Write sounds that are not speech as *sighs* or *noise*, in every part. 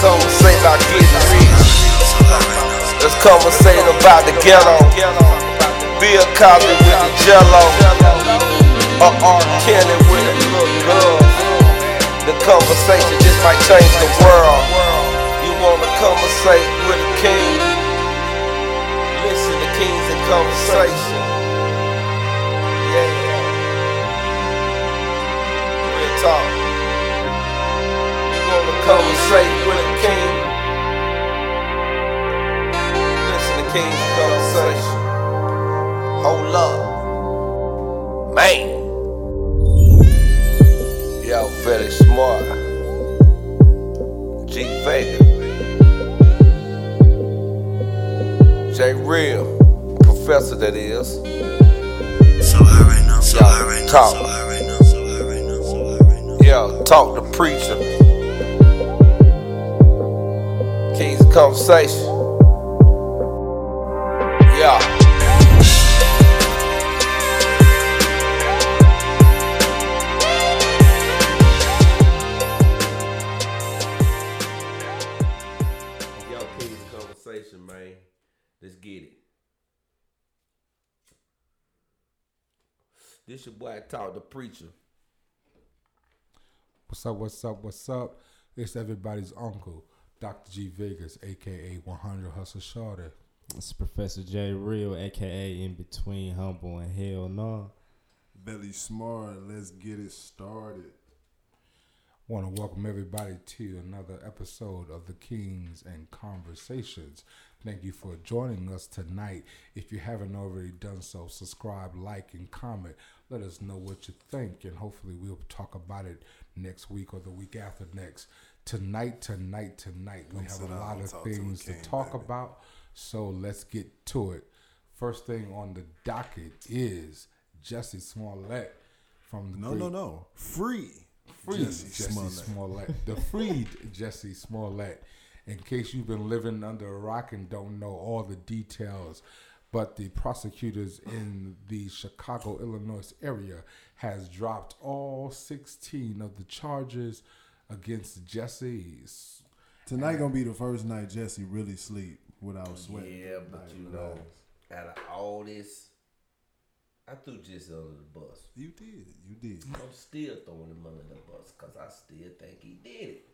conversate about getting rich. Let's conversate about the ghetto. Bill Cosby with the jello. Or R. Kelly with a little girl. The conversation just might change the world. You wanna conversate with a king? Listen to kings in conversation. Conversate with a king? Listen to kings conversation. Hold up. Man. Yo, very smart. G Vega. J Real. Professor that is. So high right now, so high right now, so high right now, so high right now, so high right now. Yo, talk to preacher. Kings conversation. Yeah. Yo, Kings of conversation, man. Let's get it. This your boy talk the preacher. What's up? What's up? What's up? It's everybody's uncle, Dr. G Vegas, aka 100 Hustle Shorty. It's Professor J Real, aka In Between Humble and Hell No. Belly smart. Let's get it started. Want to welcome everybody to another episode of the Kings and Conversations. Thank you for joining us tonight. If you haven't already done so, subscribe, like, and comment. Let us know what you think, and hopefully we'll talk about it next week or the week after next. Tonight, tonight, tonight, we have a lot of talk to a things to talk about. So let's get to it. First thing on the docket is Jesse Smollett from the No, no, no. Free. Free Jesse. Smollett. The freed *laughs* Jesse Smollett. In case you've been living under a rock and don't know all the details, but the prosecutors in the Chicago, Illinois area has dropped all 16 of the charges against Jesse. Tonight gonna be the first night Jesse really sleep without sweating. Yeah, but Like, you know, relax. out of all this, I threw Jesse under the bus. you did, you did. I'm still throwing him under the bus because I still think he did it.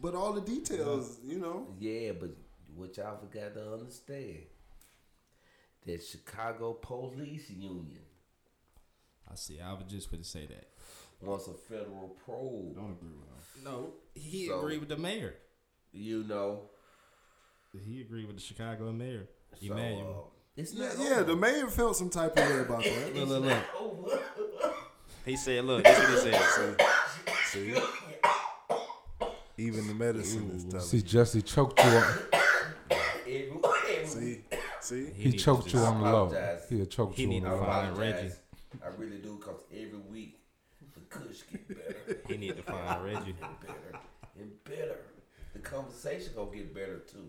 But all the details, you know. Yeah, but what y'all forgot to understand that Chicago Police Union I see. I was just going to say that. Wants a federal probe. Don't agree with him. No, he So- agreed with the mayor. You know, He agreed with the Chicago mayor, so, Emanuel. uh, it's Yeah, not yeah. over. The mayor felt some type of way about *laughs* that. look, look, look. He said, "Look, this is what he said." See, even the medicine is telling. See, Jesse choked you on. Every- every- See, see. He, needs choked you on the low. He choked He you on the low. Reggie. I really do because every week the kush get better. He need to find Reggie. better and better. The conversation gonna get better too.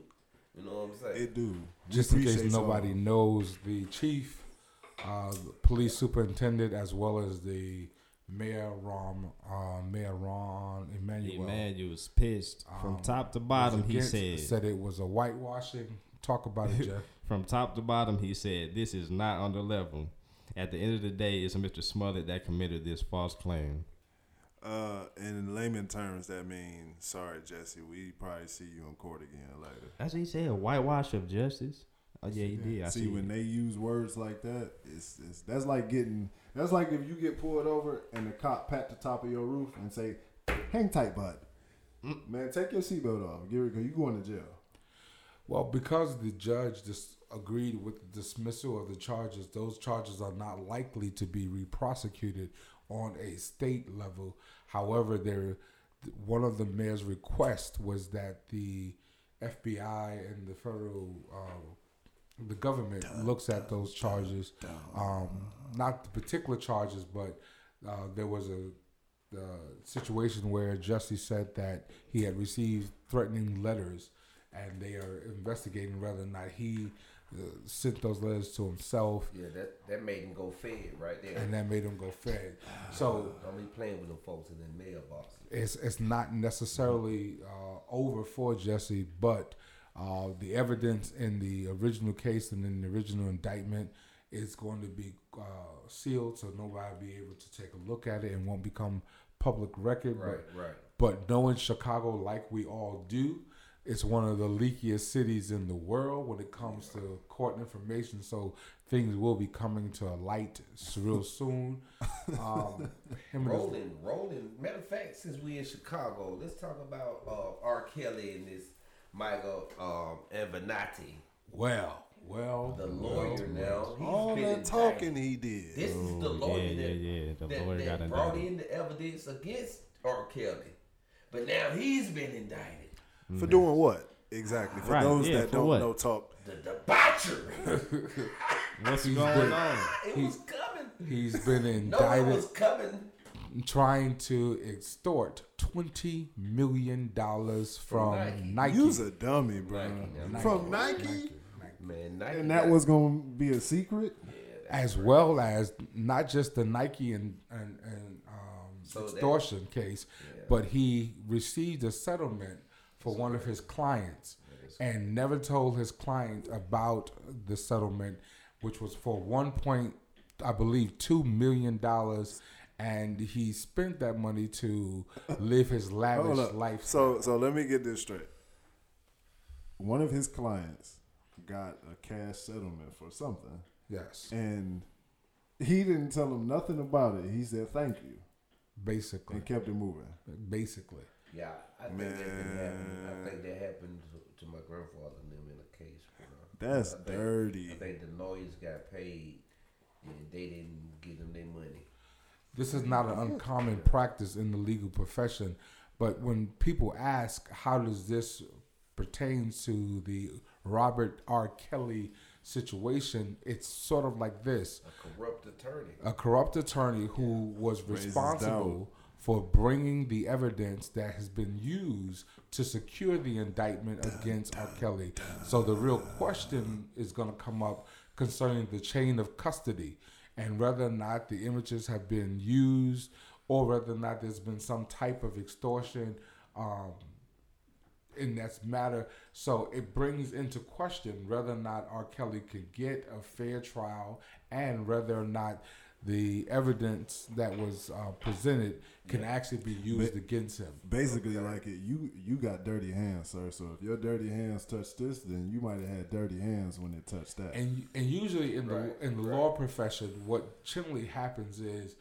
You know what I'm saying? It do. Just in case appreciate y'all. nobody knows, the chief, uh, the police superintendent, as well as the mayor, Ron, uh, Mayor Ron Emanuel, Emanuel was pissed from um, top to was bottom. He against- said, said it was a whitewashing. Talk about it, *laughs* Jeff. From top to bottom, he said, This is not on the level. At the end of the day, it's Mr. Smollett that committed this false claim. Uh, in layman terms, that means sorry, Jesse. We probably see you in court again later. That's what he said, a whitewash of justice. Oh, yeah, he did. I see, see. when it. they use words like that, it's, it's that's like getting that's like if you get pulled over and the cop pat the top of your roof and say, "Hang tight, bud." Mm. Man, take your seatbelt off. Get it, cause you going to jail. Well, because the judge just agreed with the dismissal of the charges. Those charges are not likely to be re-prosecuted on a state level. However, there one of the mayor's requests was that the FBI and the federal uh, the government looks at those charges, um, not the particular charges, but uh, there was a uh, situation where Jesse said that he had received threatening letters, and they are investigating whether or not he uh, sent those letters to himself, Yeah, that that made him go fed right there. and that made him go fed. *sighs* So Don't be playing with them folks in the mailbox. it's it's not necessarily uh, over for Jesse, but uh, the evidence in the original case and in the original indictment is going to be uh, sealed, so nobody will be able to take a look at it and won't become public record. Right, But, right. but knowing Chicago like we all do, it's one of the leakiest cities in the world when it comes to court information. So things will be coming to a light real soon. *laughs* Um, him and his- Rolling, rolling. Matter of fact, since we in Chicago, let's talk about uh, R. Kelly and this Michael um, Avenatti, Well, well, the lawyer now. He's All been that indicted. talking he did. This is the Oh, lawyer yeah, that, yeah, yeah. The that, lawyer that got brought indicted. in the evidence against R. Kelly. But now he's been indicted. For doing what? Exactly. For Right, those yeah, that for don't what? know talk. The debauchery. *laughs* What's He's going been- on? it was coming. He's been indicted. No, it was coming. trying to extort twenty million dollars from Nike. Nike. You's a dummy, bro. Nike, yeah. From Nike? Nike. Man, Nike And that was going to be a secret? as well as not just the Nike and, and, and um, So that- extortion case, but he received a settlement for one of his clients and never told his client about the settlement, which was for one point, I believe, two million dollars. And he spent that money to live his lavish up. life. So, so let me get this straight. One of his clients got a cash settlement for something, yes, and he didn't tell him nothing about it. He said thank you basically, and kept it moving. basically. Yeah, I think that can happen. I think that happened to, to my grandfather and them in a case. Bro. That's I think- dirty. I think the lawyers got paid and they didn't give them their money. This is not an uncommon practice in the legal profession, but when people ask how does this pertain to the Robert R. Kelly situation, it's sort of like this: A corrupt attorney. a corrupt attorney who was Raises responsible for bringing the evidence that has been used to secure the indictment against R. Kelly. So the real question is going to come up concerning the chain of custody and whether or not the images have been used or whether or not there's been some type of extortion um, in that matter. So it brings into question whether or not R. Kelly could get a fair trial and whether or not the evidence that was uh, presented can actually be used against him. Basically, like it, you you got dirty hands, sir. So if your dirty hands touch this, then you might have had dirty hands when it touched that. And and usually in the in the right. law profession, what generally happens is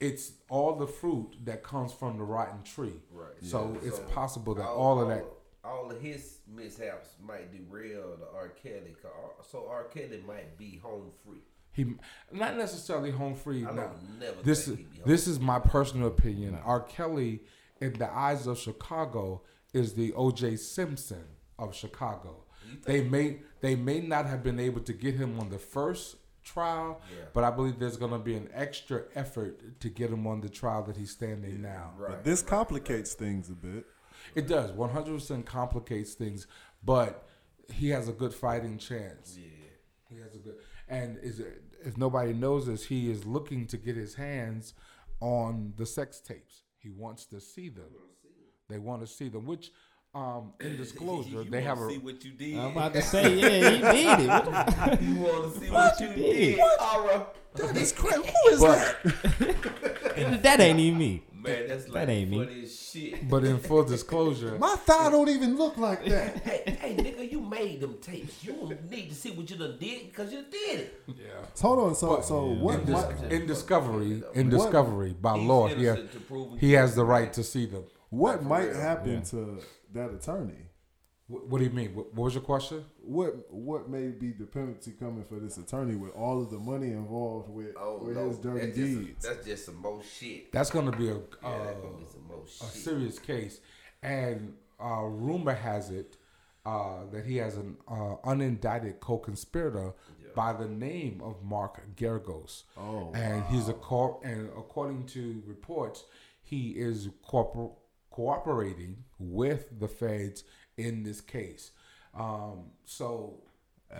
it's all the fruit that comes from the rotten tree. Right. So Yeah. it's So possible that all of that all of his mishaps might derail the R. Kelly. 'cause R- So R. Kelly might be home free. He not necessarily home free. I now. never this is this is my personal opinion. R. Kelly, in the eyes of Chicago, is the O.J. Simpson of Chicago. They may they may not have been able to get him on the first trial, Yeah. but I believe there's going to be an extra effort to get him on the trial that he's standing now. Right. but this complicates things a bit. It does 100% complicates things, but he has a good fighting chance. Yeah. He has a good, and is if nobody knows this, he is looking to get his hands on the sex tapes. He wants to see them. They want to see them, which, um, in *laughs* disclosure, they have a. see what you did. I'm about to *laughs* say, yeah, he did it. *laughs* You want to see What what, you you did? did, Aura? That is crazy. Who is that? That ain't even me. Man, that's like ain't me. as shit. But in full disclosure, *laughs* My thigh don't even look like that. hey, hey, nigga, you made them tapes. You don't need to see what you done did because you did it. yeah. So hold on. So so what? In, dis- what, in discovery, in What- discovery by law, he, innocent he has the right to see them. what might happen Yeah. to that attorney? What, what do you mean? What, what was your question? What what may be the penalty coming for this attorney with all of the money involved with, Oh with no, his dirty that's just, deeds? that's just some more shit. That's going to be a Yeah, uh, that's gonna be some more a shit. serious case, and uh, rumor has it uh, that he has an uh, unindicted co-conspirator by the name of Mark Geragos. Oh, and he's a co- and according to reports, he is corpor- cooperating with the feds in this case. Um, so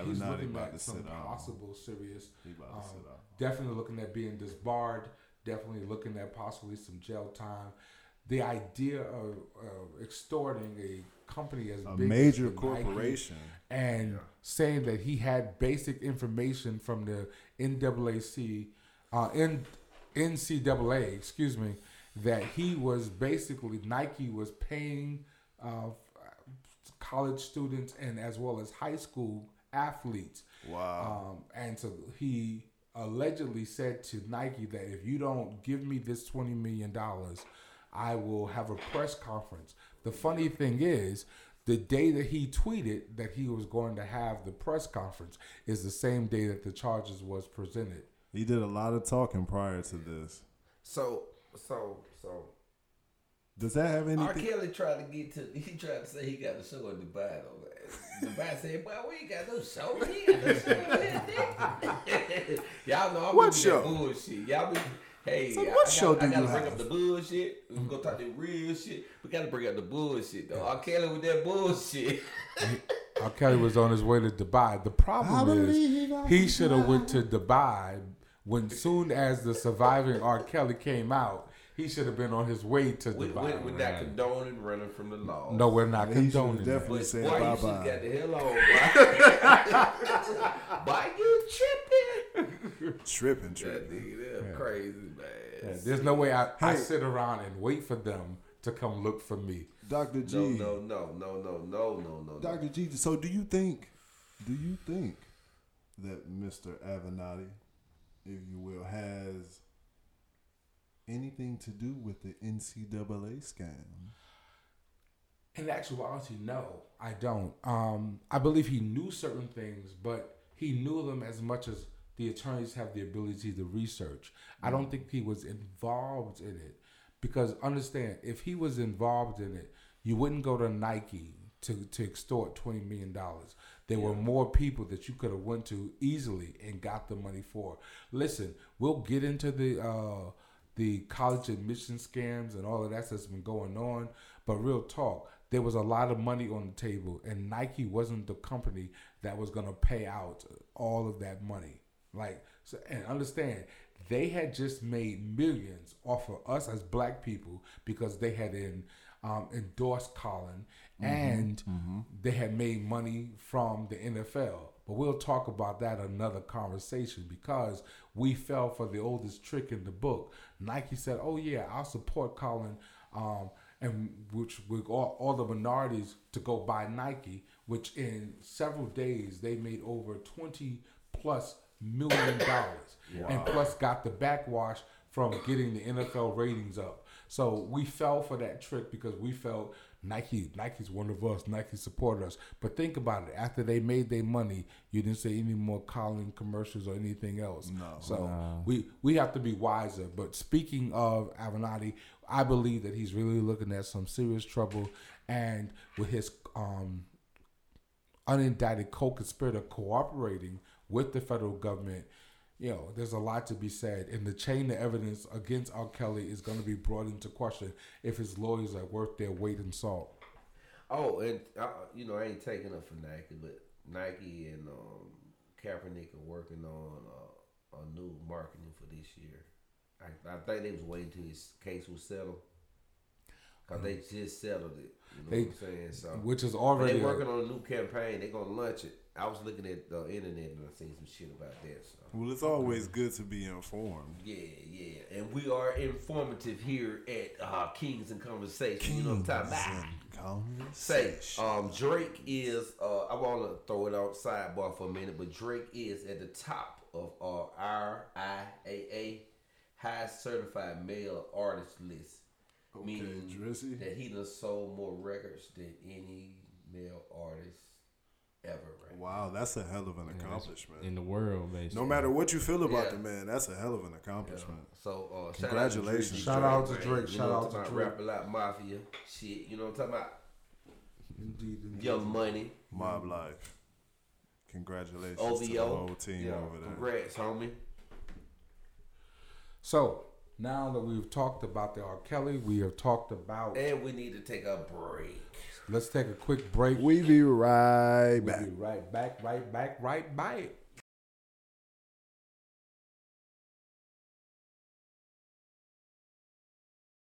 he's looking at some possible serious. He about to um, definitely looking at being disbarred. Definitely looking at possibly some jail time. The idea of, of extorting a company as a big major as the Nike corporation. and saying that he had basic information from the NAAC, uh, N, NCAA, excuse me, that he was basically Nike was paying uh, college students and as well as high school athletes. Wow. Um, and so he allegedly said to Nike that if you don't give me this twenty million dollars, I will have a press conference. The funny thing is, the day that he tweeted that he was going to have the press conference is the same day that the charges was presented. He did a lot of talking prior to this. So so so Does that have any R. Kelly tried to get to. He tried to say he got a show in Dubai. Though. Dubai said, "Boy, we ain't got no show. We ain't got no show." Y'all know I'm What with show? That bullshit. Y'all be. Hey, So I- what I gotta, show do I gotta you bring have? up the bullshit. We gonna talk the real shit. We gotta bring up the bullshit though. R. Kelly with that bullshit. R. Kelly was on his way to Dubai. The problem is he should have went to Dubai when soon as the surviving R. Kelly came out. He should have been on his way to we, Dubai. we, we're not condoning running from the law. no, we're not He should condoning definitely But said boy, bye you bye. got the hell on, boy. boy, you tripping? *laughs* Tripping, That tripping. nigga, that's crazy, man. Yeah, there's no way I, I sit around and wait for them to come look for me. Dr. G. No, no, no, no, no, no, no, no. Dr. G. So do you think? Do you think that Mr. Avenatti, if you will, has anything to do with the NCAA scam? In actuality, no, I don't. Um, I believe he knew certain things, but he knew them as much as the attorneys have the ability to research. I don't think he was involved in it because understand, if he was involved in it, you wouldn't go to Nike to, to extort twenty million dollars. There were more people that you could have went to easily and got the money for. Listen, we'll get into the uh, the college admission scams and all of that that's been going on, but real talk, there was a lot of money on the table, and Nike wasn't the company that was going to pay out all of that money. Like, so, and understand, they had just made millions off of us as black people because they had in, um, endorsed Colin and they had made money from the NFL. But we'll talk about that another conversation because we fell for the oldest trick in the book. Nike said, "Oh yeah, I'll support Colin," um, and which with all, all the minorities to go buy Nike, which in several days they made over twenty plus million dollars, and plus got the backwash from getting the NFL ratings up. So we fell for that trick because we felt Nike, Nike's one of us. Nike supported us. But think about it. After they made their money, you didn't say any more Colin commercials or anything else. No. So we we have to be wiser. But speaking of Avenatti, I believe that he's really looking at some serious trouble, and with his um, unindicted co-conspirator cooperating with the federal government, you know, there's a lot to be said. And the chain of evidence against R. Kelly is going to be brought into question if his lawyers are worth their weight in salt. Oh, and uh, you know, I ain't taking up for Nike, but Nike and um, Kaepernick are working on uh, a new marketing for this year. I, I think they was waiting till his case was settled, cause they just settled it. You know They- what I'm saying? So Which is already they a- working on a new campaign. They gonna launch it. I was looking at the internet and I seen some shit about that. So Well, it's always good to be informed. yeah, yeah, and we are informative here at uh, Kings and Conversation. You know what I'm talking about? Say, um, Drake is. Uh, I want to throw it out sidebar for a minute, but Drake is at the top of our RIAA, High Certified Male Artist list, Okay, meaning Drizzy. that he done sold more records than any male artist ever. Right? Wow, that's a hell of an accomplishment. in the world, basically. no matter what you feel about Yeah. the man, that's a hell of an Yeah. accomplishment. So uh, Congratulations, Shout out to. Drake, You shout know out what I'm to talking Drake. about? Rap a lot mafia shit. You know what I'm talking about? Indeed, indeed. Young Money, Mob life. Congratulations to the whole team yeah, over there. congrats, homie. So now that we've talked about the R. Kelly, we have talked about. And we need to take a break. Let's take a quick break. We be right back. We'll be right back, right back, right back.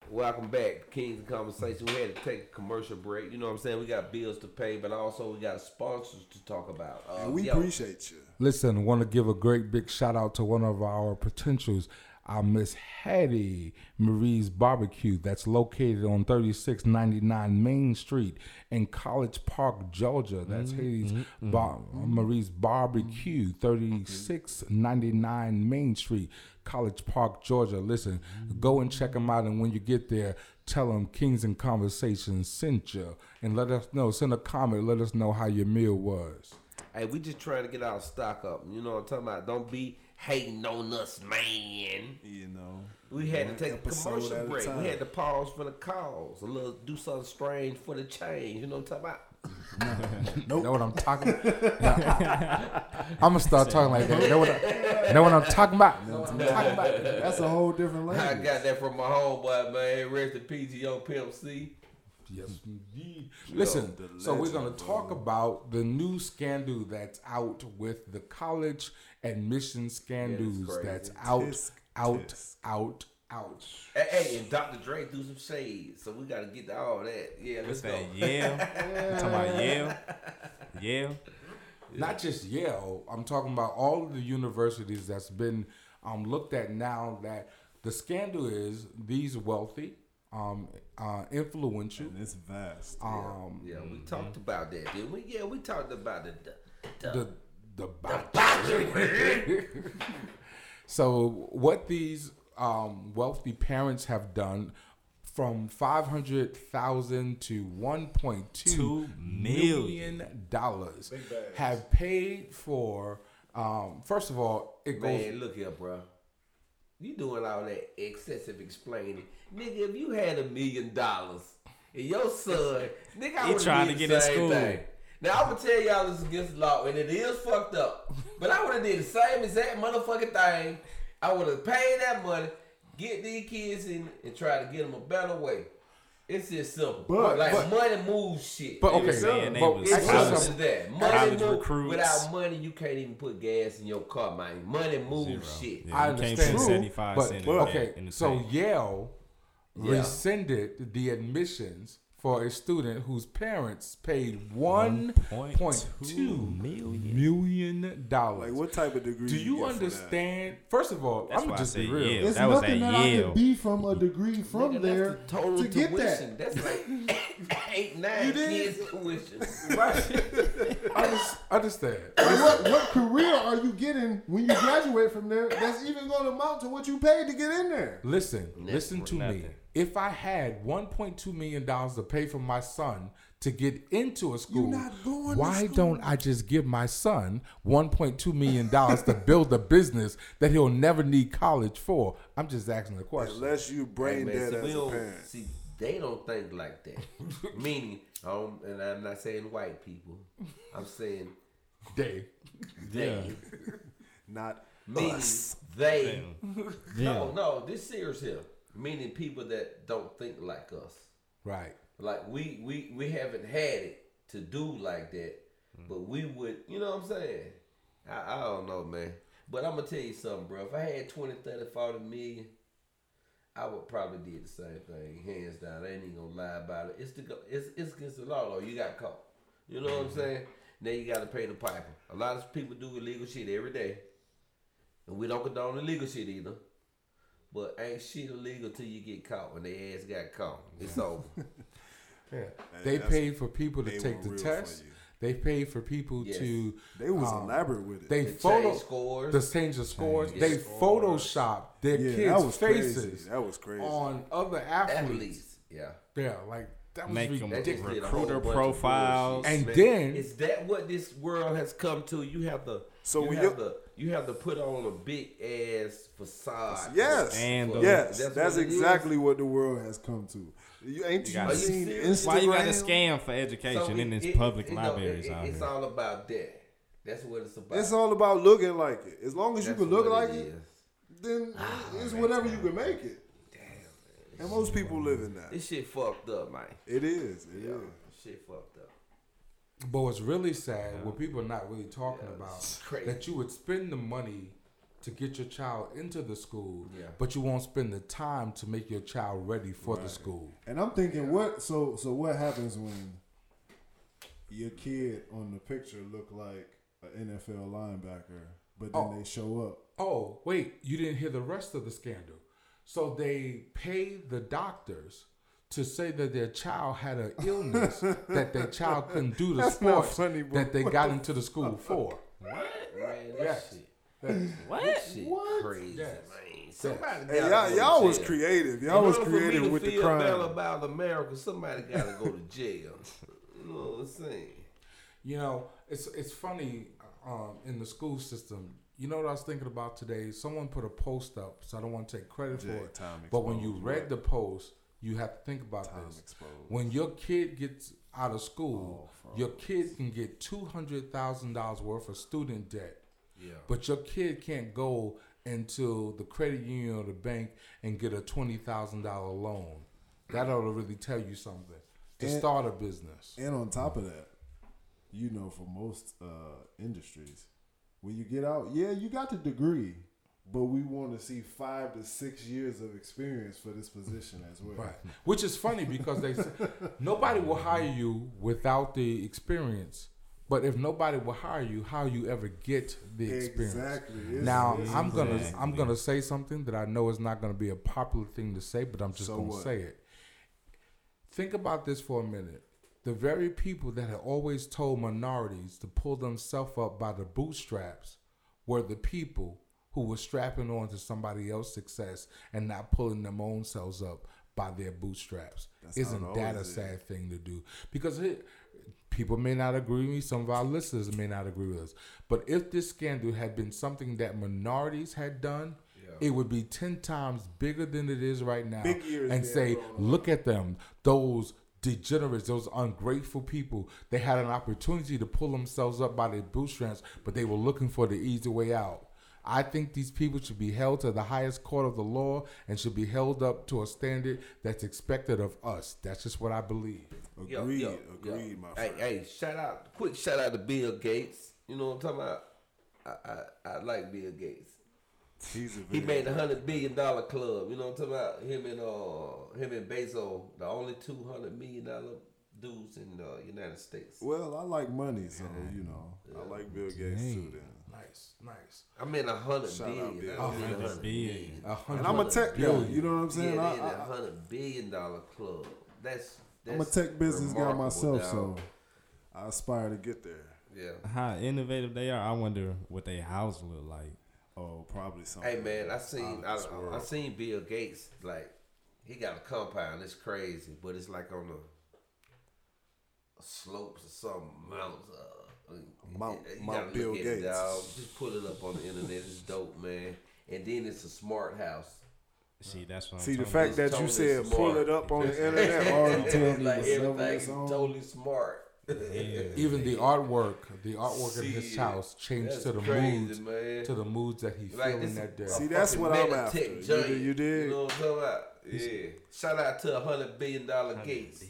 Welcome back, Kings of Conversation. We had to take a commercial break. You know what I'm saying? We got bills to pay, but also we got sponsors to talk about. Uh, And we yo, appreciate you. Listen, want to give a great big shout out to one of our potentials, our Miss Hattie Marie's Barbecue. That's located on 3699 Main Street in College Park, Georgia. That's mm-hmm. Hattie's mm-hmm. Bar- Marie's Barbecue, 3699 Main Street, College Park, Georgia. Listen, mm-hmm. go and check them out. And when you get there, tell them Kings and Conversations sent you. And let us know. Send a comment. Let us know how your meal was. Hey, we just trying to get our stock up. You know what I'm talking about? Don't be hating on us, man. You know. We had to take a episode commercial at a break. We had to pause for the calls. A little do something strange for the change. You know what I'm talking about? *laughs* Know what I'm talking *laughs* about? I'm gonna start talking like that. Know what, I, know what I'm talking about? Know what I'm talking about? That's a whole different I got that from my homeboy, man. Rest in peace, young Pimp C. Yes, indeed. Listen, the so we're gonna talk about the new scandal that's out with the college admission scandals crazy. that's out, Tisk, out, tisk. out, out. Hey, hey, and Dr. Dre threw some shade, so we gotta get to all that. Yeah, let's What's go. that? Yale. You talking about *laughs* Yale? Yale. Not just Yale. I'm talking about all of the universities that's been um, looked at now. That the scandal is these wealthy, um, uh, influential, And it's vast. um, Yeah, we talked about that, didn't we? Yeah, we talked about it. The, the the botch. the, *laughs* So what these um, wealthy parents have done from five hundred thousand to 1.2 million dollars have paid for. Um, first of all, it goes. Man, look here, bro. You doing all that excessive explaining, nigga? If you had a million dollars and your son, *laughs* nigga, I He would trying did to the get in same school. Thing. Now I'm gonna tell y'all this is against the law, and it is fucked up. But I would have did the same exact motherfucking thing. I would have paid that money, get these kids in, and try to get them a better way. It's just simple. But- like but- money moves shit. But okay, were saying they but was It's actually college- simple that. Money college move, recruits. without money, you can't even put gas in your car, man. Money moves Zero. shit. Yeah, I understand, spend 75 but, cents but in okay. in the so tank. Yale Yeah. rescinded the admissions for a student whose parents paid one point two million. million dollars. Like, what type of degree Do you get for that? understand? First of all, That's I'm why gonna I just say be real. Yale. It's That was nothing at that I Yale. could be from a degree from Nigga, there the total to get tuition. that. That's like eight, *laughs* eight nine You did? kids tuition. *laughs* Right. I just understand. And what, what career are you getting when you graduate from there that's even going to amount to what you paid to get in there? Listen, listen to me. Nothing. If I had 1.2 million dollars to pay for my son to get into a school, not going to why school. don't I just give my son 1.2 million dollars to build a business that he'll never need college for? I'm just asking the question. Unless you brain Hey, man, dead see, as a parent. See, they don't think like that. *laughs* Meaning, um, and I'm not saying white people. I'm saying they, they. Not Meaning us. they. Yeah. No, no, this serious here. Meaning people that don't think like us. Right. Like we we we haven't had it to do like that, mm. but we would. You know what I'm saying? I, I don't know, man. But I'm gonna tell you something, bro. If I had 20, 30, 40 million, I would probably did the same thing, hands down. I ain't even gonna lie about it. It's the go- it's it's against the law, though. You got caught. You know what I'm mm-hmm. saying? Now you got to pay the piper. A lot of people do illegal shit every day, and we don't condone illegal shit either. But ain't shit illegal till you get caught. When they ass got caught, it's over. *laughs* Yeah. They paid for people to take the test. They paid for people Yes. to. They was um, elaborate with it. They They photo change scores. the change the scores. Change they scores. photoshopped their yeah, kids' that was faces crazy. That was crazy. on other athletes. athletes. Yeah. Yeah, like That was make ridiculous. They just did a recruiter whole bunch of profiles. And man. then- is that what this world has come to? You have to. So you when have you- to you have to put on a big ass facade. Yes, And For- yes, that's, what it is? exactly what the world has come to. You ain't you, gotta- Are you seen? Instagram? Why you got to scam for So education in it- these it- public you know, libraries it- out It's here? all about that. That's what it's about. It's all about looking like it. As long as That's you can look what like it, then Ah, it's whatever you can make it. Damn. And most people live in that. This shit fucked up, man. It is. It is. Yeah, shit fucked up. But what's really sad, what people are not really talking Yeah, about, that you would spend the money to get your child into the school, Yeah. but you won't spend the time to make your child ready for the school. And I'm thinking, what? So, so what happens when your kid on the picture look like an NFL linebacker, but then Oh. they show up? Oh, wait, you didn't hear the rest of the scandal. So they pay the doctors to say that their child had an illness *laughs* that their child couldn't do the That's sports funny, that they what got into the school for. Man, that Yes. shit, What? that What? crazy, Yes. man. Somebody Hey, gotta y'all, go y'all was jail. creative. In Y'all was order for me creative to with the feel better crime. about America, somebody got to go to jail. *laughs* You know what I'm saying? You know, it's it's funny um, in the school system. You know what I was thinking about today? Someone put a post up, so I don't want to take credit Jay, for it. time But when you read right. the post, you have to think about Time this. exposed. When your kid gets out of school, Oh, your kid can get two hundred thousand dollars worth of student debt, Yeah. but your kid can't go into the credit union or the bank and get a twenty thousand dollar loan. That ought to really tell you something to And- start a business. And on top of that, you know, for most uh, industries, when you get out, yeah, you got the degree, but we want to see five to six years of experience for this position as well. Right. Which is funny because they say *laughs* nobody will hire you without the experience. But if nobody will hire you, how you ever get the experience? Exactly. It's- Now it's- I'm gonna I'm gonna say something that I know is not gonna be a popular thing to say, but I'm just So gonna what? say it. Think about this for a minute. The very people that had always told minorities to pull themselves up by the bootstraps were the people who were strapping on to somebody else's success and not pulling them own selves up by their bootstraps. That's Isn't that a is. sad thing to do? Because it, people may not agree with me, some of our listeners may not agree with us. But if this scandal had been something that minorities had done, it would be 10 times bigger than it is right now. And say, look at them, those degenerates, those ungrateful people. They had an opportunity to pull themselves up by their bootstraps, but they were looking for the easy way out. I think these people should be held to the highest court of the law and should be held up to a standard that's expected of us. That's just what I believe. Agreed. yo, yo. agreed, my Hey, friend. hey, shout out, quick shout out to Bill Gates. You know what I'm talking about? I, I, I like Bill Gates. He's a He made a hundred billion dollar club. You know what I'm talking about? Him and uh him and Bezos, the only two hundred million dollar dudes in the United States. Well, I like money, so you know, I like Bill Gates too. Then. Nice, nice. I mean a hundred Shout out billion. Bill I mean a hundred Billion. billion. A hundred And I'm a tech guy. You know what I'm saying? Yeah, I, they in a I, hundred billion dollar club. That's, I'm a tech business guy myself, dog. so I aspire to get there. yeah. How innovative they are. I wonder what their house look like. Oh, probably something. Hey man, I seen I, I. I seen Bill Gates like he got a compound. It's crazy, but it's like on the slopes of some mountains. Uh, Mount- you Mount Bill Gates. It, dog. Just put it up on the internet. It's dope, man. And then it's a smart house. See, that's what I'm See the fact about. that you Totally said pull it up on the internet already tells me like the *laughs* level everything it's is on. totally smart. Even the artwork, the artwork in his house changed to the crazy, moods, man. to the moods that he Like feeling this that day. See, that's what I'm Meditech after. You giant, did- you did. You know what I'm talking about? Yeah. Shout out to a hundred billion dollar Gates.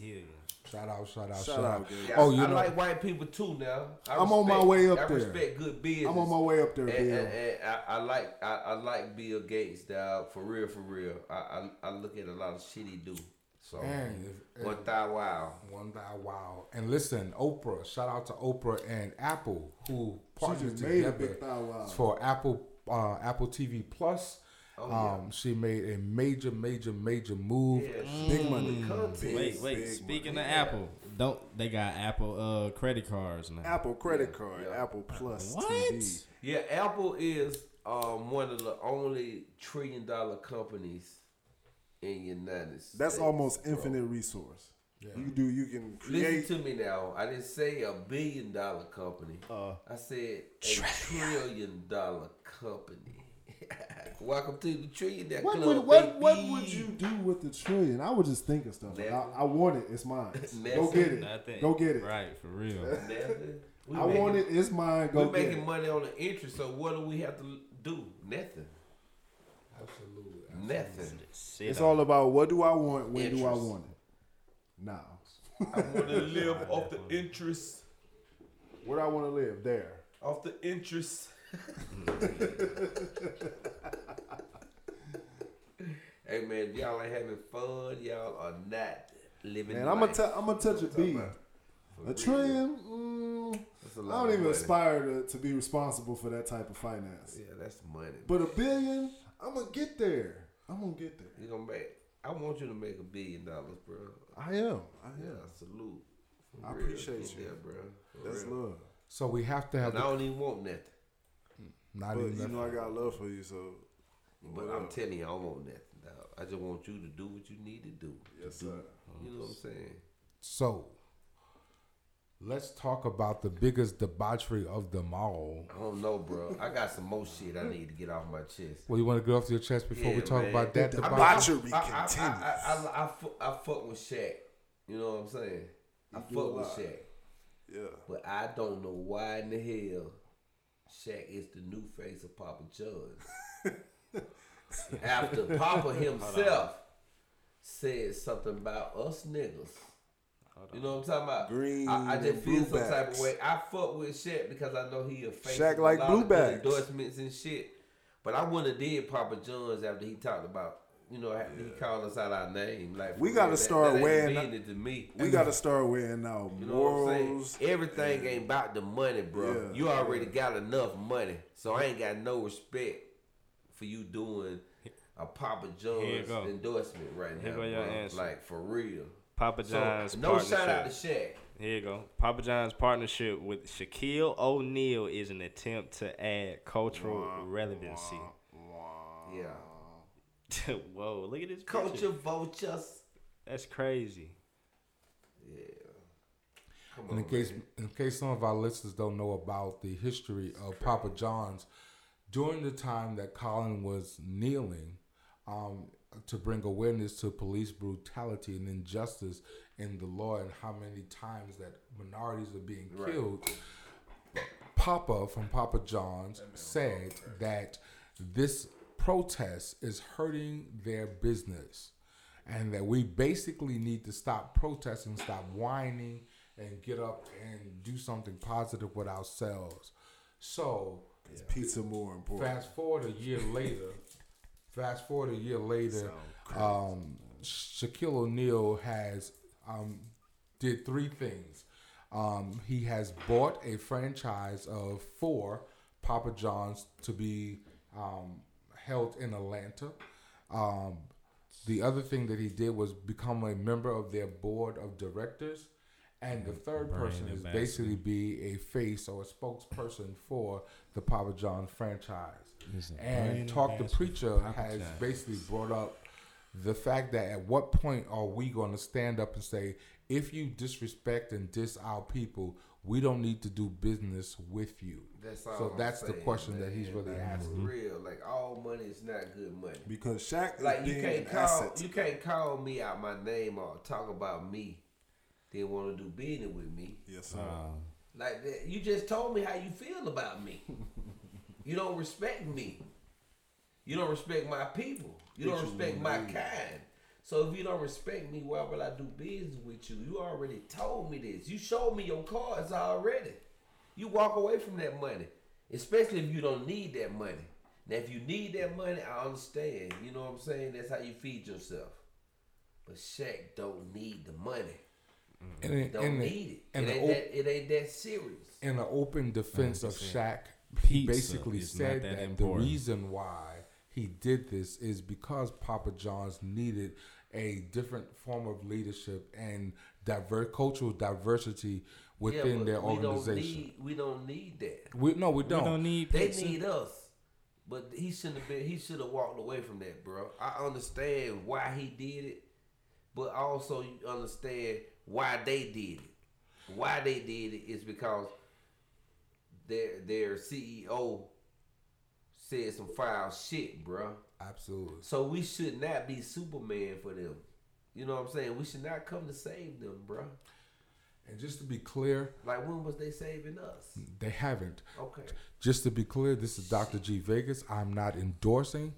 Shout out, shout out, Shout shout, out, out. Yeah, Oh, I, you I know- like white people too now. I I'm on my way up I there. I respect good business. I'm on my way up there, and, and, and I, I like I, I like Bill Gates, dog. For real, for real. I, I I look at a lot of shit he do. So And if- one thou wow. One thou wow. And listen, Oprah, shout out to Oprah and Apple who She partnered just made a together big thou wow. for Apple uh, Apple TV Plus. Oh, yeah. um, she made a major, major, major move. Yeah, Big she- money. content. Wait, wait. Big Speaking money. of Apple, don't they got Apple uh credit cards now? Apple credit card, Yeah. Apple Plus What? TV. Yeah, Apple is um, one of the only trillion dollar companies in the United States. That's almost bro. infinite resource. You can do. You can create. Listen to me now. I didn't say a billion dollar company. Uh, I said a trillion dollar company. *laughs* Welcome to the trillionaire what club. would what, what would you do with the trillion? I would just think of stuff. Like, I, I want it. It's mine. *laughs* Go get it. Nothing. Go get it. Right, for real. *laughs* I making- want it. It's mine. Go We're get making it. money on the interest, so what do we have to do? Nothing. Absolutely. Nothing. Sit It's all about what do I want? When do I want it? Now. I want to live off the interest. Where do I want to live? There. Off the interest. *laughs* hey man, y'all ain't having fun. Y'all are not living. Man, I'm gonna t- I'm gonna touch a Talking B. about- for A trillion. Mm, That's a I don't even money. aspire to, to be responsible for that type of finance. Yeah, that's money. But a billion, I'm gonna get there. I'm gonna get there. you gonna make. I want you to make a billion dollars, bro. I am. I Yeah, am. salute. For I real. appreciate you. there, bro. For That's real. love. So we have to have And I don't even want nothing. Not But even you know I got love for you, so But I'm telling you, I don't want nothing. dog. I just want you to do what you need to do. Yes, to do, sir. You know what I'm saying? So let's talk about the biggest debauchery of them all. I don't know, bro. I got some more shit I need to get off my chest. Well, you want to get off your chest before we talk man. about that The debauchery? debauchery I, I, I, continues. I, I, I, fu- I fuck with Shaq. You know what I'm saying? I You do a fuck with lot. Shaq. Yeah. But I don't know why in the hell Shaq is the new face of Papa John's. After Papa himself said something about us niggas. You know what I'm talking about? Green I, I just feel some type of way. I fuck with Shaq because I know he a face Shaq like a lot of good bluebacks. endorsements and shit. But I wouldn't have did Papa John's after he talked about, you know, after he called us out our name. Like We gotta real, that- start that ain't wearing- it to me. We got to start wearing our You know what I'm morals. saying? Everything ain't about the money, bro. Yeah, you already got enough money, so I ain't got no respect for you doing a Papa John's endorsement right Here now, go your bro. answer. Like for real. Papa So, John's no partnership. shout out to Shaq. Here you go. Papa John's partnership with Shaquille O'Neal is an attempt to add cultural relevancy. Yeah. *laughs* Whoa, look at this Culture picture. vultures. That's crazy. Yeah. Come And on, in case man. in case some of our listeners don't know about the history of Papa John's, during the time that Colin was kneeling um, to bring awareness to police brutality and injustice in the law and how many times that minorities are being Right. killed, Papa from Papa John's said that this protest is hurting their business and that we basically need to stop protesting, stop whining, and get up and do something positive with ourselves. So, Is pizza more important? fast forward a year later, fast forward a year later, um, Shaquille O'Neal has um, did three things. Um, he has bought a franchise of four Papa John's to be um, held in Atlanta. Um, the other thing that he did was become a member of their board of directors. And the third Brand person is basically be a face or a spokesperson for the Papa John franchise. And brand Talk the Preacher has basically brought up the fact that at what point are we going to stand up and say, if you disrespect and diss our people, we don't need to do business with you. That's all so I'm that's the saying, question that he's really like, asking. For real, like all money is not good money. Because Shaq is Like you can't an call asset. you can't call me out my name or talk about me, then want to do business with me. yes, sir. Uh, like that, you just told me how you feel about me. *laughs* you don't respect me. You don't respect my people. You don't respect my kind. So if you don't respect me, why will I do business with you? You already told me this. You showed me your cards already. You walk away from that money, especially if you don't need that money. Now, if you need that money, I understand. You know what I'm saying? That's how you feed yourself. But Shaq don't need the money. And in, Don't in the- need it. in It ain't, op- that, it ain't that serious. in an open defense of 100%. Shaq, he basically is said that that, the reason why he did this is because Papa John's needed a different form of leadership and diver- cultural diversity within but their we Don't organization. need, we don't need that. We, no, we We don't. don't need They pizza. need us. But he shouldn't have been. He should have walked away from that, bro. I understand why he did it, but also you understand why they did it. Why they did it is because their their CEO said some foul shit, bruh. Absolutely. So we should not be Superman for them. You know what I'm saying? We should not come to save them, bro. And just to be clear, Like when was they saving us? they haven't. Okay. Just to be clear, this is Dr. G Vegas. I'm not endorsing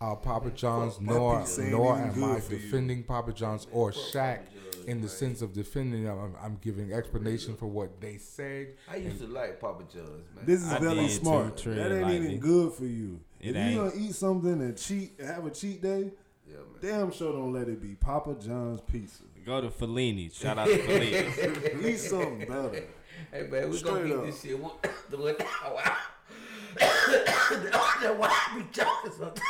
uh, Papa John's, nor nor am I good for you. defending Papa John's or fuck Shaq John's, in the man. sense of defending them. I'm, I'm giving explanation for what they said. I used to like Papa John's, man. This is I very did too, smart. tread that ain't lightly. even good for you. It if ain't. you gonna eat something and cheat, have a cheat day, yeah, damn sure don't let it be Papa John's pizza. Go to Fellini. Shout out to *laughs* Fellini. Eat something better. Hey man, we Straight gonna up. get this shit one *coughs* the one hour. That's why I be joking sometimes.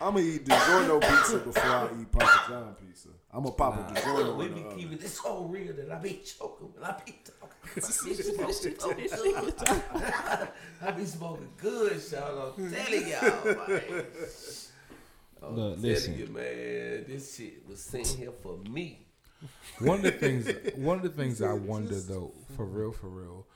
I'm gonna eat DiGiorno pizza before I eat Papa John pizza. I'm gonna pop a DiGiorno we in be the oven. keeping this so real that I be choking when I be talking. *laughs* I be smoking good, y'all. *laughs* I'm telling y'all, man. I'm Look, telling listen. you, man, this shit was sent here for me. One of the things, *laughs* one of the things I wonder though, for real, for real,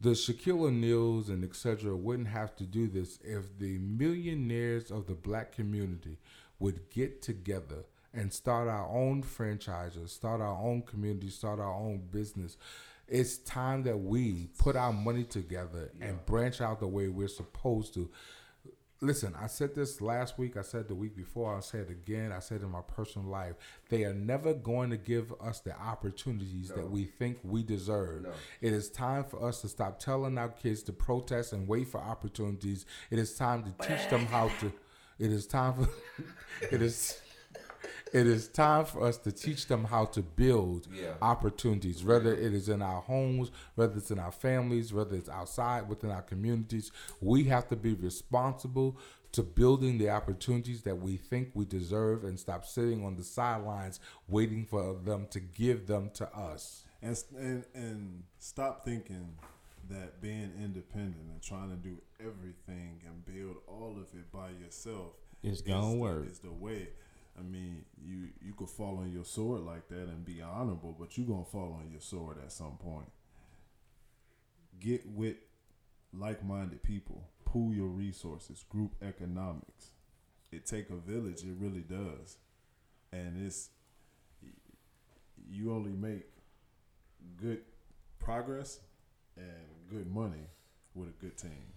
the Shaquille O'Neals and etc. wouldn't have to do this if the millionaires of the black community would get together and start our own franchises, start our own community, start our own business. It's time that we put our money together and branch out the way we're supposed to. Listen, I said this last week. I said the week before. I said again. I said in my personal life. They are never going to give us the opportunities that we think we deserve. No. It is time for us to stop telling our kids to protest and wait for opportunities. It is time to teach them how to. It is time for. *laughs* it is. It is time for us to teach them how to build Yeah. opportunities, whether it is in our homes, whether it's in our families, whether it's outside within our communities. We have to be responsible to building the opportunities that we think we deserve and stop sitting on the sidelines waiting for them to give them to us. and and and stop thinking that being independent and trying to do everything and build all of it by yourself It's is gonna the- work. Is the way. I mean, you you could fall on your sword like that and be honorable, but you're gonna fall on your sword at some point. Get with like-minded people. Pool your resources. Group economics. It take a village. It really does, and it's you only make good progress and good money with a good team.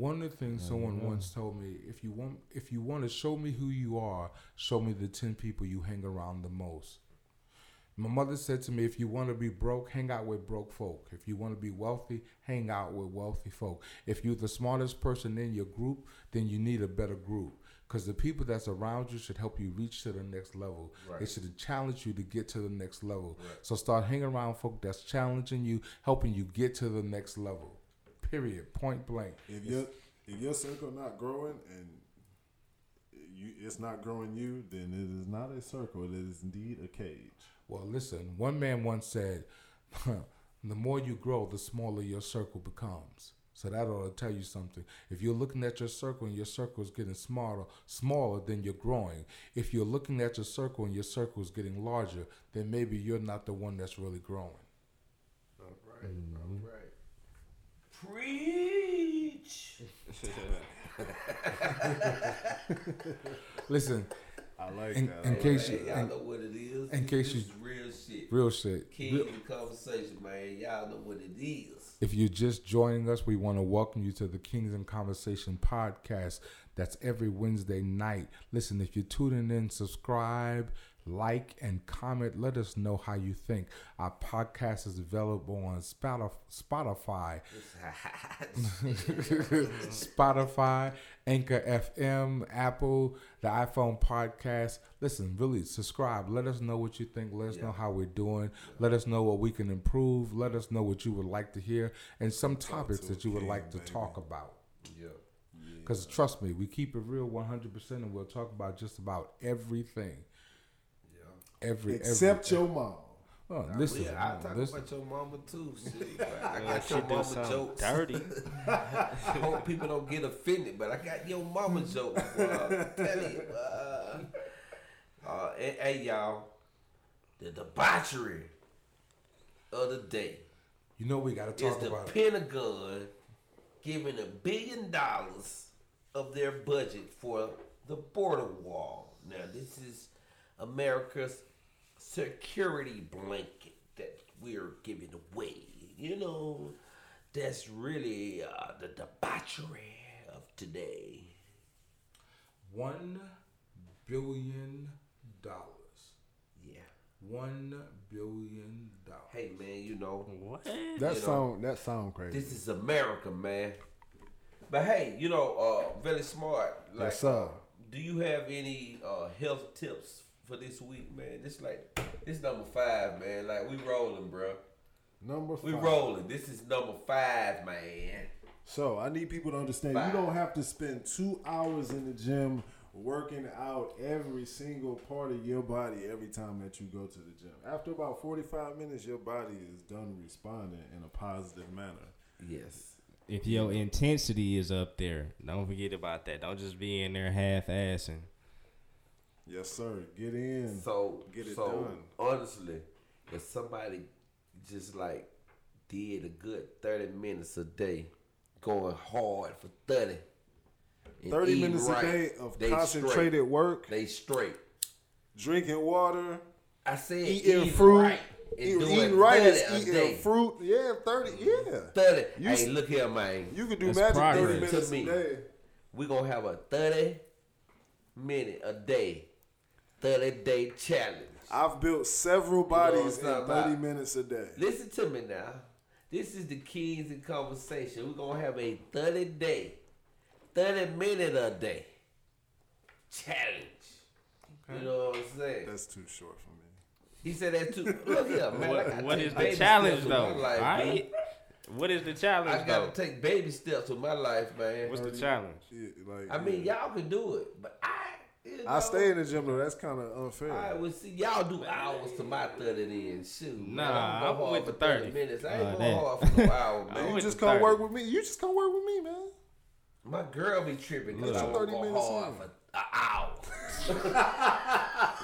One of the things someone once told me, if you want if you want to show me who you are, show me the 10 people you hang around the most. My mother said to me, if you want to be broke, hang out with broke folk. If you want to be wealthy, hang out with wealthy folk. If you're the smartest person in your group, then you need a better group. Because the people that's around you should help you reach to the next level. They should challenge you to get to the next level. So start hanging around folk that's challenging you, helping you get to the next level. Period. Point blank. If your if your circle not growing and you it's not growing you, then it is not a circle. It is indeed a cage. Well, listen, one man once said, *laughs* the more you grow, the smaller your circle becomes. So that ought to tell you something. If you're looking at your circle and your circle is getting smaller, smaller, then you're growing. If you're looking at your circle and your circle is getting larger, then maybe you're not the one that's really growing. All right, all right. Preach. *laughs* Listen, I like in, that. in I case Man, you, y'all in, know what it is. in case this you- is real shit. real shit. King Real- in conversation, man. Y'all know what it is. If you're just joining us, we want to welcome you to the Kings in Conversation podcast. That's every Wednesday night. Listen, if you're tuning in, subscribe, like, and comment. Let us know how you think. Our podcast is available on Spotify, *laughs* Spotify, Anchor FM, Apple, the iPhone podcast. Listen, really subscribe. Let us know what you think. Let us know how we're doing. Let us know what we can improve. Let us know what you would like to hear and some topics to that you would like to baby. talk about. Yeah. Because trust me, we keep it real 100% and we'll talk about just about everything. Yeah. Every, Except every, your mom. Oh, listen, Yeah, I talk listen. about your mama too. Shit, *laughs* I got your mama jokes. dirty. *laughs* I hope people don't get offended, but I got your mama *laughs* jokes. Bro. I'm you, bro. Uh, and, hey y'all, the debauchery of the day You know we got to is talk the about it. The Pentagon giving a billion dollars of their budget for the border wall. Now this is America's security blanket that we're giving away. You know, that's really uh, the debauchery of today. One billion dollars. Yeah. One billion dollars. Hey man, you know What? That You know, sound that sound crazy. this is America, man. But hey, you know, uh, very smart. Like, Yes, sir. do you have any uh, health tips for this week, man? This like this number five, man. Like we rolling, bro. Number five. We rolling. This is number five, man. So I need people to understand Five. you don't have to spend two hours in the gym working out every single part of your body every time that you go to the gym. After about 45 minutes, your body is done responding in a positive manner. Yes. If your intensity is up there, don't forget about that. Don't just be in there half assing. Yes, sir. Get in. So Get it so done. honestly, if somebody just like did a good thirty minutes a day, going hard for thirty. 30 minutes right, a day of they concentrated straight. work, They straight. drinking water, I said eating eating fruit. right, and eat- eating right 30 is eating day. fruit. Yeah, 30. Yeah. Thirty. You hey, look here, man. You can do That's magic progress. 30 minutes To a me. day. we gonna have a thirty minute a day, thirty day challenge. I've built several what I'm bodies in 30 about? minutes a day. Listen to me now. This is the keys in conversation. We're gonna have a 30 day, 30 minute a day challenge. You know what I'm saying? That's too short for me. he said that too. Look here, man. I What, gotta what take is the challenge though? my life, All man. right. What is the challenge I gotta though? take baby steps with my life, man. What's the challenge? Yeah, like, I mean, yeah. y'all can do it, but I. You know, I stay in the gym though. That's kind of unfair. I would see y'all do hours to my 30 then. Shoot. man, Nah, I'm I'm going with the for 30. minutes. I ain't Uh, going that- hard for no *laughs* hour, man. you just to come 30. work with me. You just come work with me, man. My girl be tripping because Look. I won't 30 go minutes hard in. for an hour.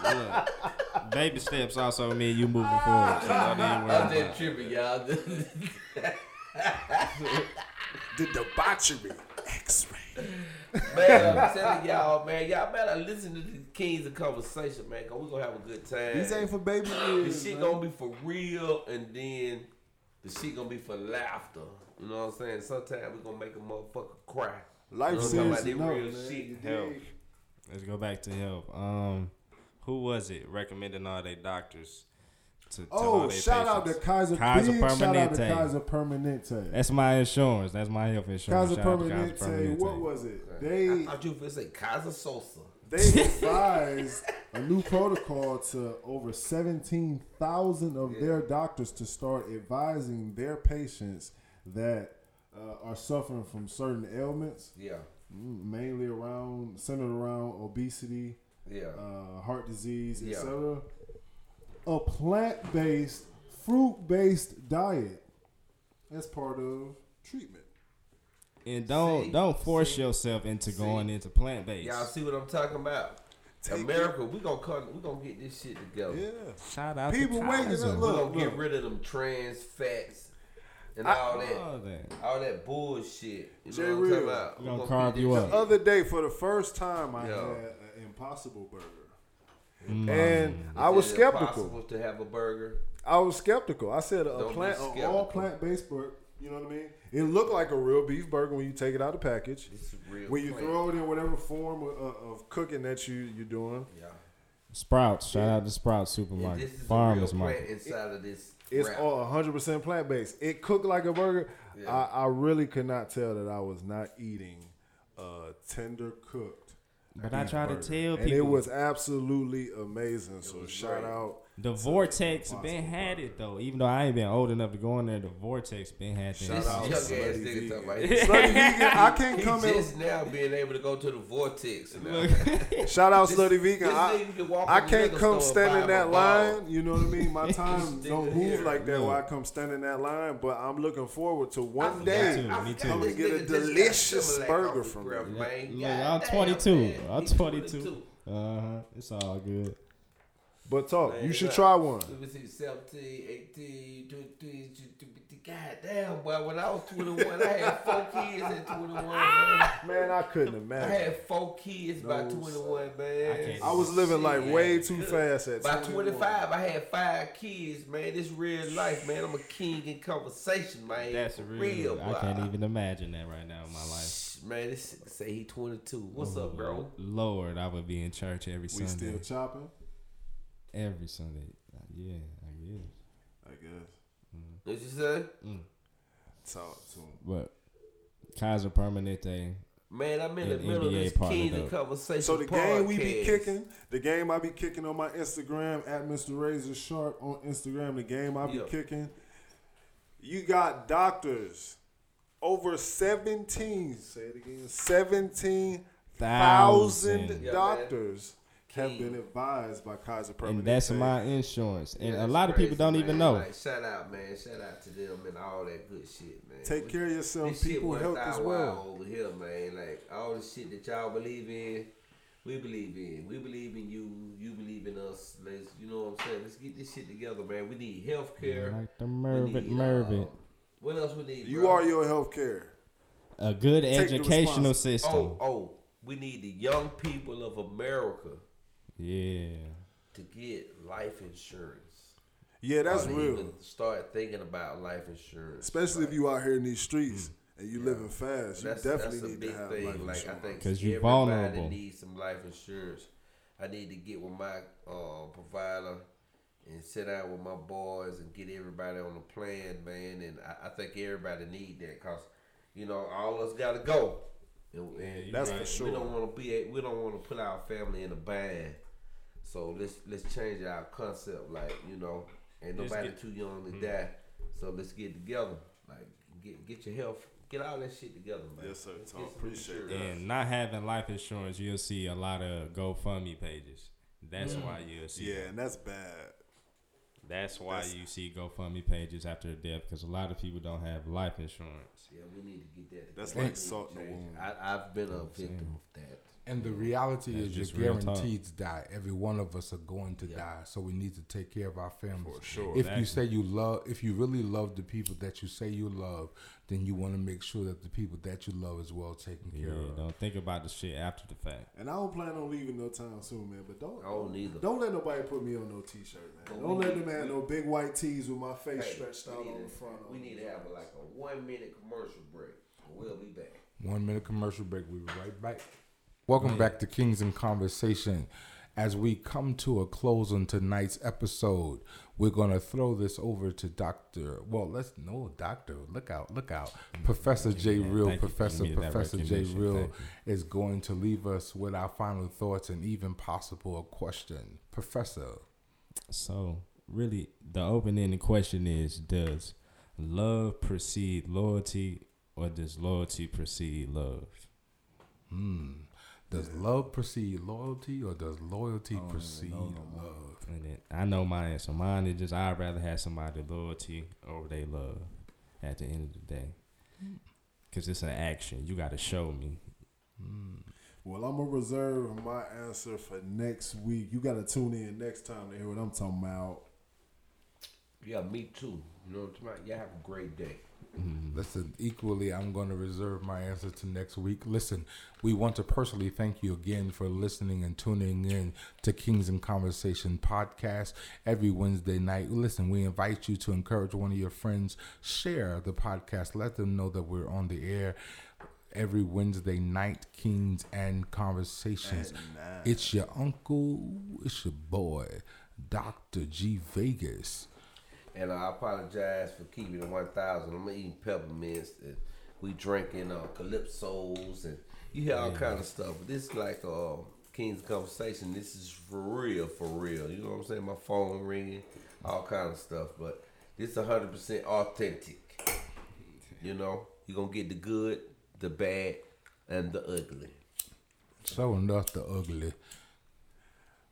Look, baby steps also mean you moving forward. So *laughs* don't even I'm just tripping, y'all. *laughs* The debauchery. X-ray. Man, *laughs* I'm telling y'all, man, y'all better listen to the Kings of Conversation, man, because we're going to have a good time. These ain't for baby the ears. shit man. gonna be for real, and then the shit gonna be for laughter. You know what I'm saying? Sometimes we gonna make a motherfucker cry. Life You know what I'm serious talking enough, about? They real man. shit. Help. Let's go back to health. Um, who was it recommending all their doctors to tell Oh, their shout out to? Kaiser, Kaiser big shout out to Permanente. Kaiser Permanente. That's my insurance. That's my health insurance. Kaiser Shout out to Kaiser Permanente. What Permanente. was it? I thought you were say Keyser Söze. they *laughs* advised a new protocol to over 17,000 of their doctors to start advising their patients that uh, are suffering from certain ailments, Yeah, mm, mainly around centered around obesity, yeah. uh, heart disease, Yeah. etc. A plant-based, fruit-based diet as part of treatment. And don't See? don't force See? yourself into See? going into plant based. Y'all see what I'm talking about? Take America, we gonna come, we gonna get this shit together. Yeah. Shout out People to waking Kaiser. up, We gonna get rid of them trans fats and I- all that, All that. all that bullshit. You Jay know what I'm Real. talking about? We gonna get carve you up. The other day, for the first time, I Yeah. had an Impossible Burger, Mm. and I was it skeptical. impossible to have a burger. I was skeptical. I said a Don't be plant, an all skeptical. plant based burger. You know what I mean? It looked like a real beef burger when you take it out of the package. It's real. When you plant. throw it in whatever form of, of cooking that you you're doing, yeah. Sprouts. Shout out to Sprouts And Supermarket. this is Farmers a real plant Market. inside of this. it's wrap. all 100 percent plant based. It cooked like a burger. Yeah. I, I really could not tell that I was not eating a tender cooked. But I try to tell and it was absolutely amazing. So shout great. out. The Vortex been had it though. Even though I ain't been old enough to go in there, the Vortex been had This Shout young out ass to nigga Slutty talking Vegan. about *laughs* Slutty Vegan, I can't He come in. just now being able to go to the vortex. Now. *laughs* *laughs* Shout out This- Slutty Vegan. I, can I can't come store stand in that him a line. You know what I mean? My time This don't move like that Look. where I come stand in that line. But I'm looking forward to one I day. too, I me forgot too. I'm gonna this get a nigga just got delicious burger from grill, me. man. Look, I'm 22. I'm 22. Uh huh. It's all good. But talk, Man, you should look. try one. Let me see, 17, 18, 20, 22, God damn, boy. When I was 21, I had four kids at 21, man. *laughs* Man, I couldn't imagine. I had four kids by No, 21, man. can't I was living like way too fast at By 21. 25, I had five kids, man. This real life, man. I'm a king in conversation, man. That's For real. I boy. can't even imagine that right now in my life. Man, this say he 22. What's up, oh, bro? Lord, I would be in church every We Sunday. We still chopping, Every Sunday. Uh, Yeah, I guess. I guess. What you say? Talk to him. But Kaiser Permanente, Man, I'm in the And middle of this partnered Kings in conversation. So the game we be kicking, the game I be kicking on my Instagram at Mr. Razor Sharp on Instagram. The game I be Yeah. kicking. You got doctors over seventeen. Say it again. Seventeen thousand Thousand. Yeah, doctors have been advised by Kaiser Permanente. and that's my insurance. And Yeah, a that's lot of people don't man. even know. Like, shout out, man. Shout out to them and all that good shit, man. Take We- care of yourself. This People worth health as well. over here, man. Like all the shit that y'all believe in, we believe in. We believe in you. You believe in us. Let's, you know what I'm saying. Let's get this shit together, man. We need health care. Like the We Mervit, need, Mervit. uh, what else we need? You bro? are your health care. A good the educational system. Oh, oh, we need the young people of America Yeah. to get life insurance. Yeah, that's Or real. even Start thinking about life insurance, Especially if you out here in these streets and you living fast. You That's, definitely that's a need big to have thing. life Like I insurance. think 'Cause you everybody vulnerable. needs some life insurance. I need to get with my uh, provider and sit down with my boys and get everybody on a plan, man. And I, I think everybody need that because you know all us got to go. And, and That's and for sure. We don't want to be. We don't want to put our family in a bind. So let's let's change our concept. Like you know, ain't nobody get- too young Mm-hmm. to die. So let's get together. Like get get your health. Get all that shit together, man. Yes, sir, Let's Tom. get Appreciate insurance. that. And not having life insurance, you'll see a lot of GoFundMe pages. That's why you'll see. Yeah, that. and that's bad. That's why That's- you see GoFundMe pages after death because a lot of people don't have life insurance. Yeah, we need to get that. That's like salt in the wound. I, I've been a I'm saying. victim of that. And the reality That's is you're guaranteed to die. Every one of us are going to Yeah. die. So we need to take care of our families. For sure. If you Exactly. say you love if you really love the people that you say you love, then you want to make sure that the people that you love is well taken Yeah, care of. don't think about the shit after the fact. And I don't plan on leaving no time soon, man. But don't I don't don't let nobody put me on no t-shirt, man. But don't let them have no big white tees with my face Hey, stretched we out need on to- the front. We of need it. to have like a one minute commercial break. We'll be back. One minute commercial break. We'll be right back. Welcome back to Kings in Conversation. As we come to a close on tonight's episode, we're going to throw this over to Dr. Well, let's no, Doctor. Look out, look out. Professor J. Yeah, Real, thank you for Professor, giving me that Professor J. Real is going to leave us with our final thoughts and even possible a question. Professor, So, really, the open ended question is Does love precede loyalty or does loyalty precede love? hmm, does love precede loyalty or does loyalty oh, I precede know no more. love? And then I know my answer. Mine is just I'd rather have somebody loyalty over their love at the end of the day. Because it's an action. You got to show me. Hmm. Well, I'm gonna reserve my answer for next week. You gotta tune in next time to hear what I'm talking about. Yeah, me too. You know what I'm talking about? Y'all have a great day. Mm-hmm. Listen, equally, I'm going to reserve my answer to next week. Listen, we want to personally thank you again for listening and tuning in to Kings and Conversation podcast every Wednesday night. Listen, we invite you to encourage one of your friends, share the podcast, let them know that we're on the air every Wednesday night, Kings and Conversations. It's your uncle, it's your boy, Dr. G Vegas. And I apologize for keeping it 1,000. I'm eating peppermints. And we drinking uh, calypsos. And you hear all kind of stuff. But this is like uh, King's Conversation. This is for real, for real. You know what I'm saying? My phone ringing, all kind of stuff. But this 100% authentic. You know? You're going to get the good, the bad, and the ugly. So enough the ugly.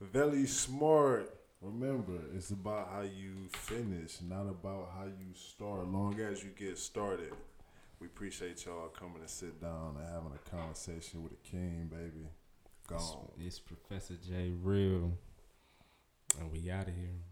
Very smart. Remember, it's about how you finish, not about how you start. Long as you get started. We appreciate y'all coming to sit down and having a conversation with a king, baby. Gone. It's Professor J. Real. And we out of here.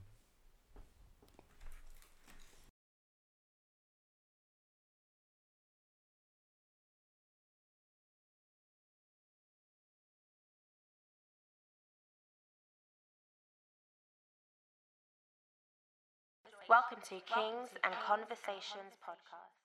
Welcome to Kings and Conversations podcast.